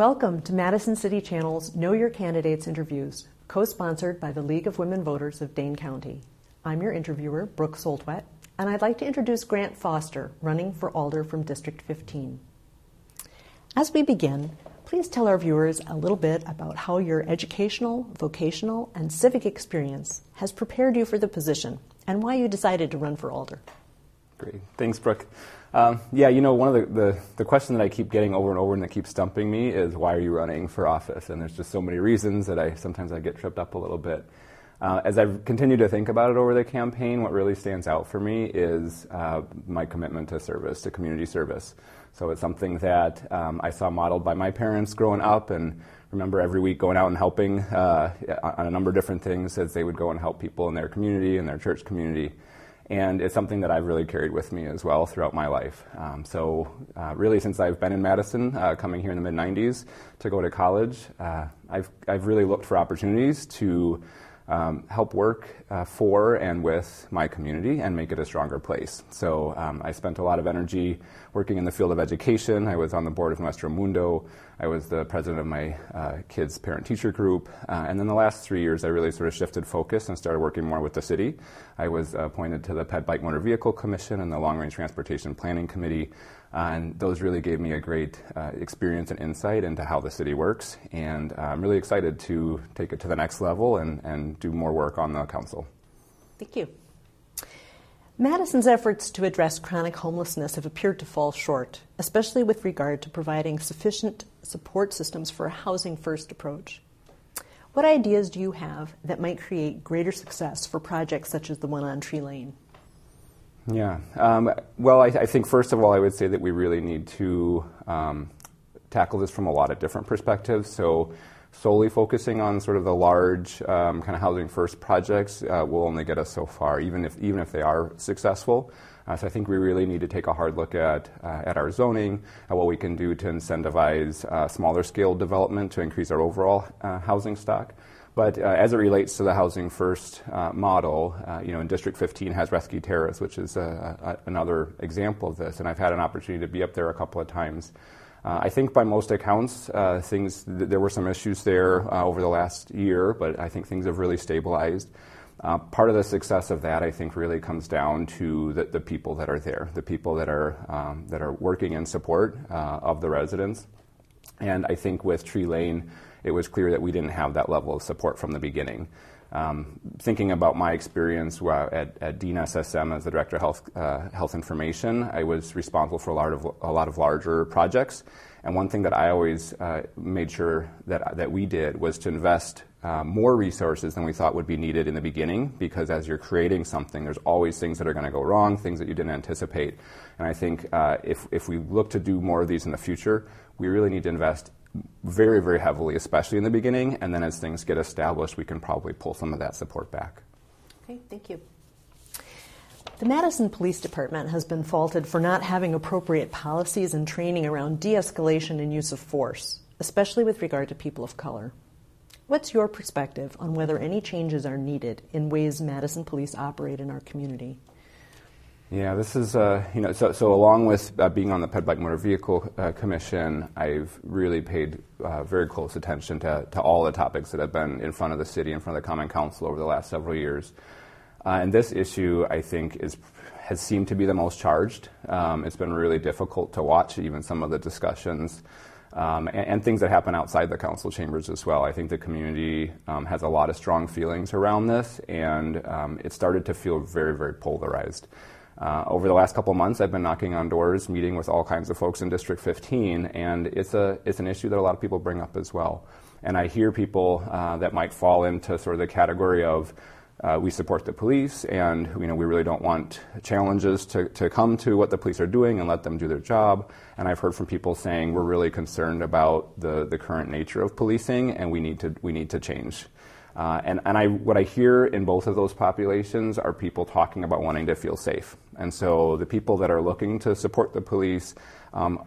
Welcome to Madison City Channel's Know Your Candidates interviews, co sponsored by the League of Women Voters of Dane County. I'm your interviewer, Brooke Soltwet, and I'd like to introduce Grant Foster, running for Alder from District 15. As we begin, please tell our viewers a little bit about how your educational, vocational, and civic experience has prepared you for the position and why you decided to run for Alder. Great. Thanks, Brooke. Um, yeah, you know, one of the, the, the question that I keep getting over and over and that keeps stumping me is why are you running for office? And there's just so many reasons that I sometimes I get tripped up a little bit. Uh, as I've continued to think about it over the campaign, what really stands out for me is uh, my commitment to service, to community service. So it's something that um, I saw modeled by my parents growing up, and remember every week going out and helping uh, on a number of different things as they would go and help people in their community and their church community and it's something that I've really carried with me as well throughout my life. Um, so, uh, really, since I've been in Madison, uh, coming here in the mid 90s to go to college, uh, I've, I've really looked for opportunities to um, help work uh, for and with my community and make it a stronger place. So um, I spent a lot of energy working in the field of education. I was on the board of Nuestro Mundo. I was the president of my uh, kids' parent teacher group. Uh, and then the last three years, I really sort of shifted focus and started working more with the city. I was appointed to the Ped Bike Motor Vehicle Commission and the Long Range Transportation Planning Committee. Uh, and those really gave me a great uh, experience and insight into how the city works. And uh, I'm really excited to take it to the next level and, and do more work on the council. Thank you. Madison's efforts to address chronic homelessness have appeared to fall short, especially with regard to providing sufficient support systems for a housing first approach. What ideas do you have that might create greater success for projects such as the one on Tree Lane? Yeah. Um, well, I, I, think first of all, I would say that we really need to um, tackle this from a lot of different perspectives. So, solely focusing on sort of the large um, kind of housing first projects uh, will only get us so far, even if even if they are successful. Uh, so I think we really need to take a hard look at uh, at our zoning, at what we can do to incentivize uh, smaller scale development to increase our overall uh, housing stock. But uh, as it relates to the housing first uh, model, uh, you know, in District 15 has Rethke Terrace, which is a, a, another example of this, and I've had an opportunity to be up there a couple of times. Uh, I think by most accounts, uh, things th- there were some issues there uh, over the last year, but I think things have really stabilized. part of the success of that, I think, really comes down to the, the people that are there, the people that are um, that are working in support of the residents. And I think with Tree Lane, it was clear that we didn't have that level of support from the beginning. Um, thinking about my experience at, at as the Director of Health, uh, Health Information, I was responsible for a lot of, a lot of larger projects. And one thing that I always uh, made sure that, that we did was to invest uh, more resources than we thought would be needed in the beginning because as you're creating something, there's always things that are going to go wrong, things that you didn't anticipate. And I think uh, if, if we look to do more of these in the future, we really need to invest very, very heavily, especially in the beginning. And then as things get established, we can probably pull some of that support back. Okay, thank you. The Madison Police Department has been faulted for not having appropriate policies and training around de escalation and use of force, especially with regard to people of color. What's your perspective on whether any changes are needed in ways Madison police operate in our community? Yeah, this is, uh, you know, so, so along with uh, being on the Ped Bike Motor Vehicle uh, Commission, I've really paid uh, very close attention to, to all the topics that have been in front of the city, in front of the Common Council over the last several years. Uh, and this issue, I think, is, has seemed to be the most charged. Um, it's been really difficult to watch even some of the discussions um, and, and, things that happen outside the council chambers as well. I think the community um, has a lot of strong feelings around this, and um, it started to feel very, very polarized. Uh, over the last couple months, I've been knocking on doors, meeting with all kinds of folks in District 15, and it's a it's an issue that a lot of people bring up as well. And I hear people uh, that might fall into sort of the category of uh, we support the police, and you know we really don't want challenges to, to come to what the police are doing and let them do their job. And I've heard from people saying we're really concerned about the, the current nature of policing, and we need to we need to change. Uh, and and I, what I hear in both of those populations are people talking about wanting to feel safe. And so the people that are looking to support the police um,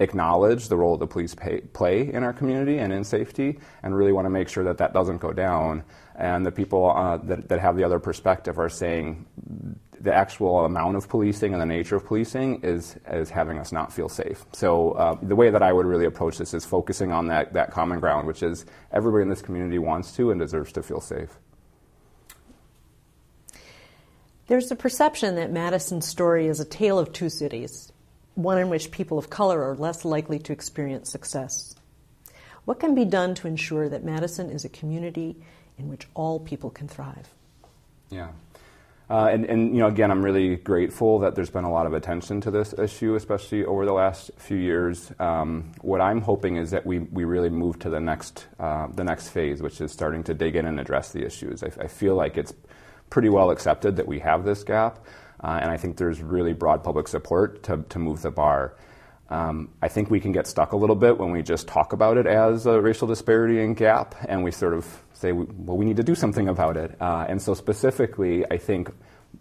acknowledge the role the police pay, play in our community and in safety and really want to make sure that that doesn't go down. And the people uh, that, that have the other perspective are saying the actual amount of policing and the nature of policing is, is having us not feel safe. So uh, the way that I would really approach this is focusing on that, that common ground, which is everybody in this community wants to and deserves to feel safe. There's a perception that Madison's story is a tale of two cities, one in which people of color are less likely to experience success. What can be done to ensure that Madison is a community in which all people can thrive? Yeah. Uh, and, and, you know, again, I'm really grateful that there's been a lot of attention to this issue, especially over the last few years. Um, what I'm hoping is that we, we really move to the next uh, the next phase, which is starting to dig in and address the issues. I, I feel like it's pretty well accepted that we have this gap, uh, and I think there's really broad public support to, to move the bar. Um, I think we can get stuck a little bit when we just talk about it as a racial disparity and gap, and we sort of say, well, we need to do something about it. Uh, and so, specifically, I think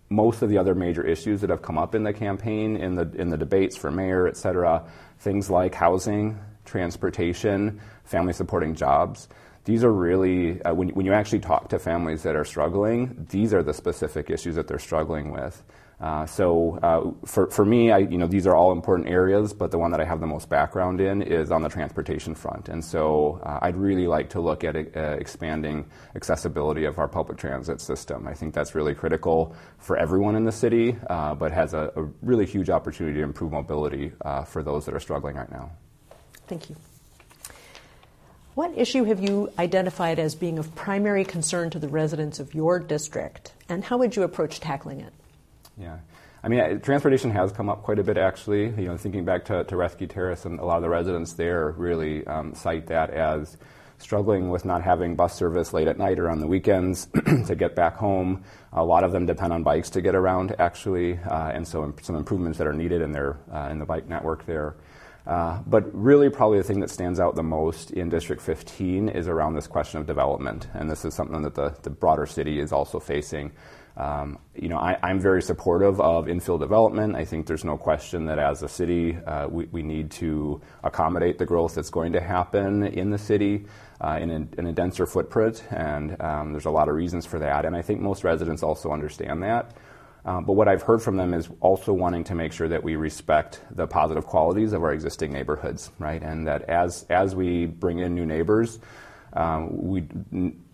most of the other major issues that have come up in the campaign, in the in the debates for mayor, et cetera, things like housing, transportation, family supporting jobs. These are really, uh, when, when you actually talk to families that are struggling, these are the specific issues that they're struggling with. Uh, so uh, for, for me, I, you know, these are all important areas, but the one that I have the most background in is on the transportation front. And so uh, I'd really like to look at uh, expanding accessibility of our public transit system. I think that's really critical for everyone in the city, uh, but has a, a, really huge opportunity to improve mobility for those that are struggling right now. Thank you. What issue have you identified as being of primary concern to the residents of your district, and how would you approach tackling it? Yeah. I mean, transportation has come up quite a bit, actually. You know, thinking back to, to Rethke Terrace, and a lot of the residents there really um, cite that as struggling with not having bus service late at night or on the weekends to get back home. A lot of them depend on bikes to get around, actually, uh, and so some improvements that are needed in their uh, in the bike network there. Uh, but really, probably the thing that stands out the most in District 15 is around this question of development, and this is something that the, the broader city is also facing. Um, you know, I, am very supportive of infill development. I think there's no question that as a city, uh, we, we, need to accommodate the growth that's going to happen in the city uh, in, a, in, a, denser footprint, and um, there's a lot of reasons for that. And I think most residents also understand that. Uh, but what I've heard from them is also wanting to make sure that we respect the positive qualities of our existing neighborhoods, right? And that as as we bring in new neighbors, um, we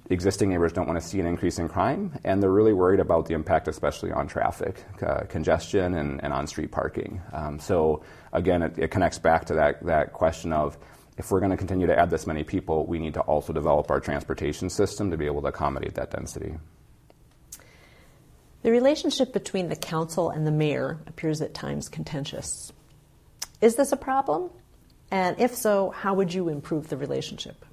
existing neighbors don't want to see an increase in crime, and they're really worried about the impact, especially on traffic, uh, congestion, and, and on street parking. Um, so, again, it, it, connects back to that, that question of if we're going to continue to add this many people, we need to also develop our transportation system to be able to accommodate that density. The relationship between the council and the mayor appears at times contentious. Is this a problem? And if so, how would you improve the relationship?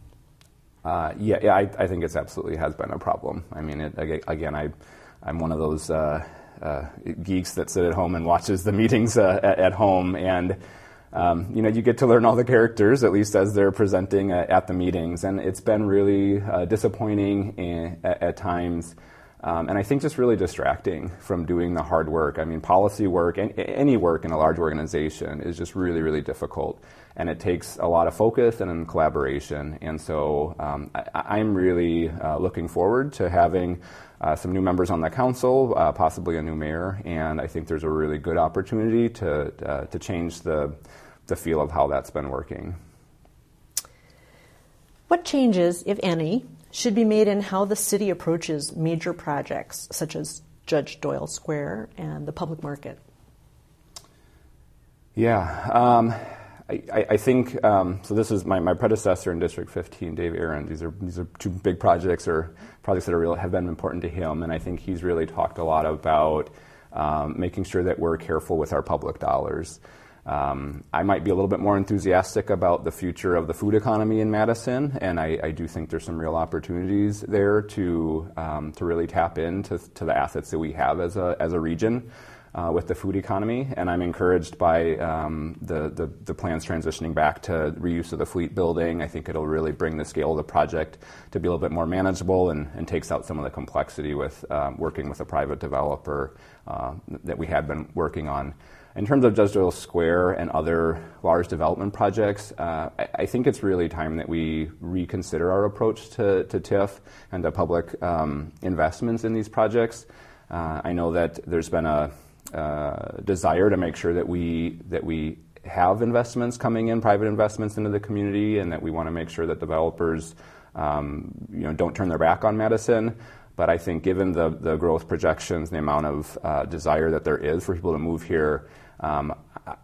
Uh, yeah, yeah I, I, think it absolutely has been a problem. I mean, it, again, I, I'm one of those uh, uh, geeks that sit at home and watches the meetings uh, at, at, home, and um, you know, you get to learn all the characters at least as they're presenting uh, at the meetings, and it's been really uh, disappointing in, at, at, times. Um, and I think just really distracting from doing the hard work. I mean, policy work, and any work in a large organization is just really, really difficult and it takes a lot of focus and collaboration. And so um, I, am really uh, looking forward to having uh, some new members on the council, uh, possibly a new mayor, and I think there's a really good opportunity to uh, to change the the feel of how that's been working. What changes, if any, should be made in how the city approaches major projects such as Judge Doyle Square and the public market? Yeah. Um, I, I, think um, so. This is my, my predecessor in District 15, Dave Ahrens. These are these are two big projects or projects that are real, have been important to him, and I think he's really talked a lot about um, making sure that we're careful with our public dollars. Um, I might be a little bit more enthusiastic about the future of the food economy in Madison, and I, I do think there's some real opportunities there to um, to really tap into to the assets that we have as a as a region uh, with the food economy, and I'm encouraged by um, the, the, the, plans transitioning back to reuse of the fleet building. I think it'll really bring the scale of the project to be a little bit more manageable and, and takes out some of the complexity with um, working with a private developer uh, that we had been working on. In terms of Judge Square and other large development projects, uh, I, I, think it's really time that we reconsider our approach to, to TIF and to public um, investments in these projects. Uh, I know that there's been a uh, desire to make sure that we that we have investments coming in, private investments into the community, and that we want to make sure that developers um, you know, don't turn their back on Madison. But I think given the, the growth projections, the amount of uh, desire that there is for people to move here, um,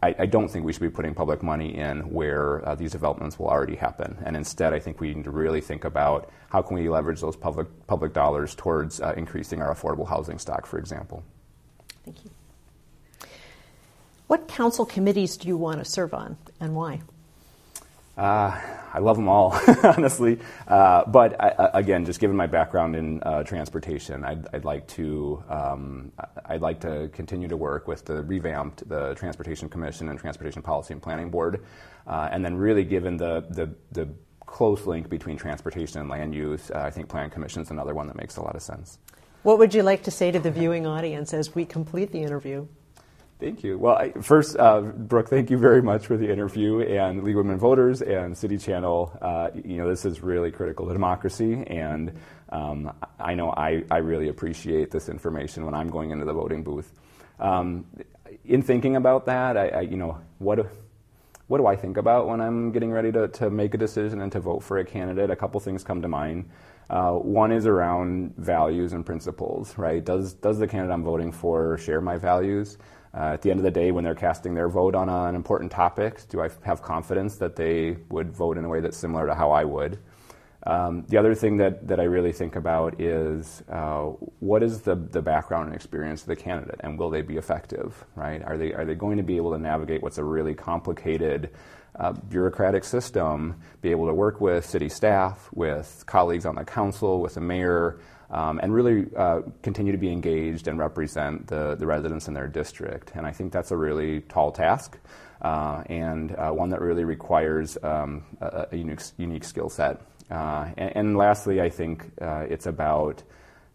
I, I, don't think we should be putting public money in where uh, these developments will already happen. And instead, I think we need to really think about how can we leverage those public, public dollars towards uh, increasing our affordable housing stock, for example. Thank you. What council committees do you want to serve on and why? Uh, I love them all, honestly. Uh, but I, again, just given my background in uh, transportation, I'd, I'd, like to um, I'd like to continue to work with the revamped the Transportation Commission and Transportation Policy and Planning Board, uh, and then really given the, the, the close link between transportation and land use, uh, I think Plan Commission is another one that makes a lot of sense. What would you like to say to the viewing audience as we complete the interview? Thank you. Well, I, first, uh, Brooke, thank you very much for the interview, and League of Women Voters and City Channel. Uh, you know, this is really critical to democracy, and um, I know I, I really appreciate this information when I'm going into the voting booth. Um, in thinking about that, I, I, you know, what what do I think about when I'm getting ready to, to make a decision and to vote for a candidate? A couple things come to mind. Uh, one is around values and principles, right? Does does the candidate I'm voting for share my values? Uh, at the end of the day, when they're casting their vote on an important topic, do I have confidence that they would vote in a way that's similar to how I would? Um, the other thing that, that I really think about is uh, what is the, the background and experience of the candidate, and will they be effective? Right? Are they are they going to be able to navigate what's a really complicated uh, bureaucratic system? Be able to work with city staff, with colleagues on the council, with the mayor, um, and really uh, continue to be engaged and represent the, the residents in their district. And I think that's a really tall task uh, and uh, one that really requires um, a, a, unique, unique skill set. Uh, and, and, lastly, I think uh, it's about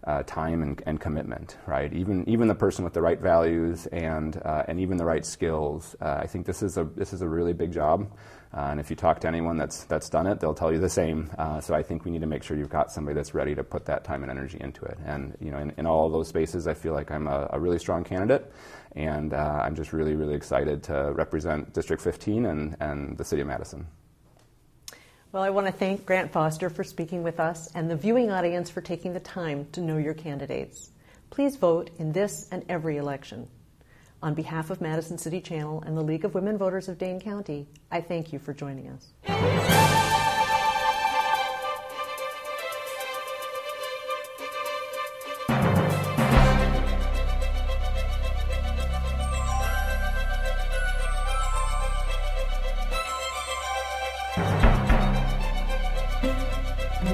uh, time and, and, commitment, right? Even even the person with the right values and uh, and even the right skills. Uh, I think this is a this is a really big job, uh, and if you talk to anyone that's that's done it, they'll tell you the same. Uh, so I think we need to make sure you've got somebody that's ready to put that time and energy into it. And you know, in, in all those spaces, I feel like I'm a, a really strong candidate, and uh, I'm just really really excited to represent District 15 and and the city of Madison. Well, I want to thank Grant Foster for speaking with us and the viewing audience for taking the time to know your candidates. Please vote in this and every election. On behalf of Madison City Channel and the League of Women Voters of Dane County, I thank you for joining us.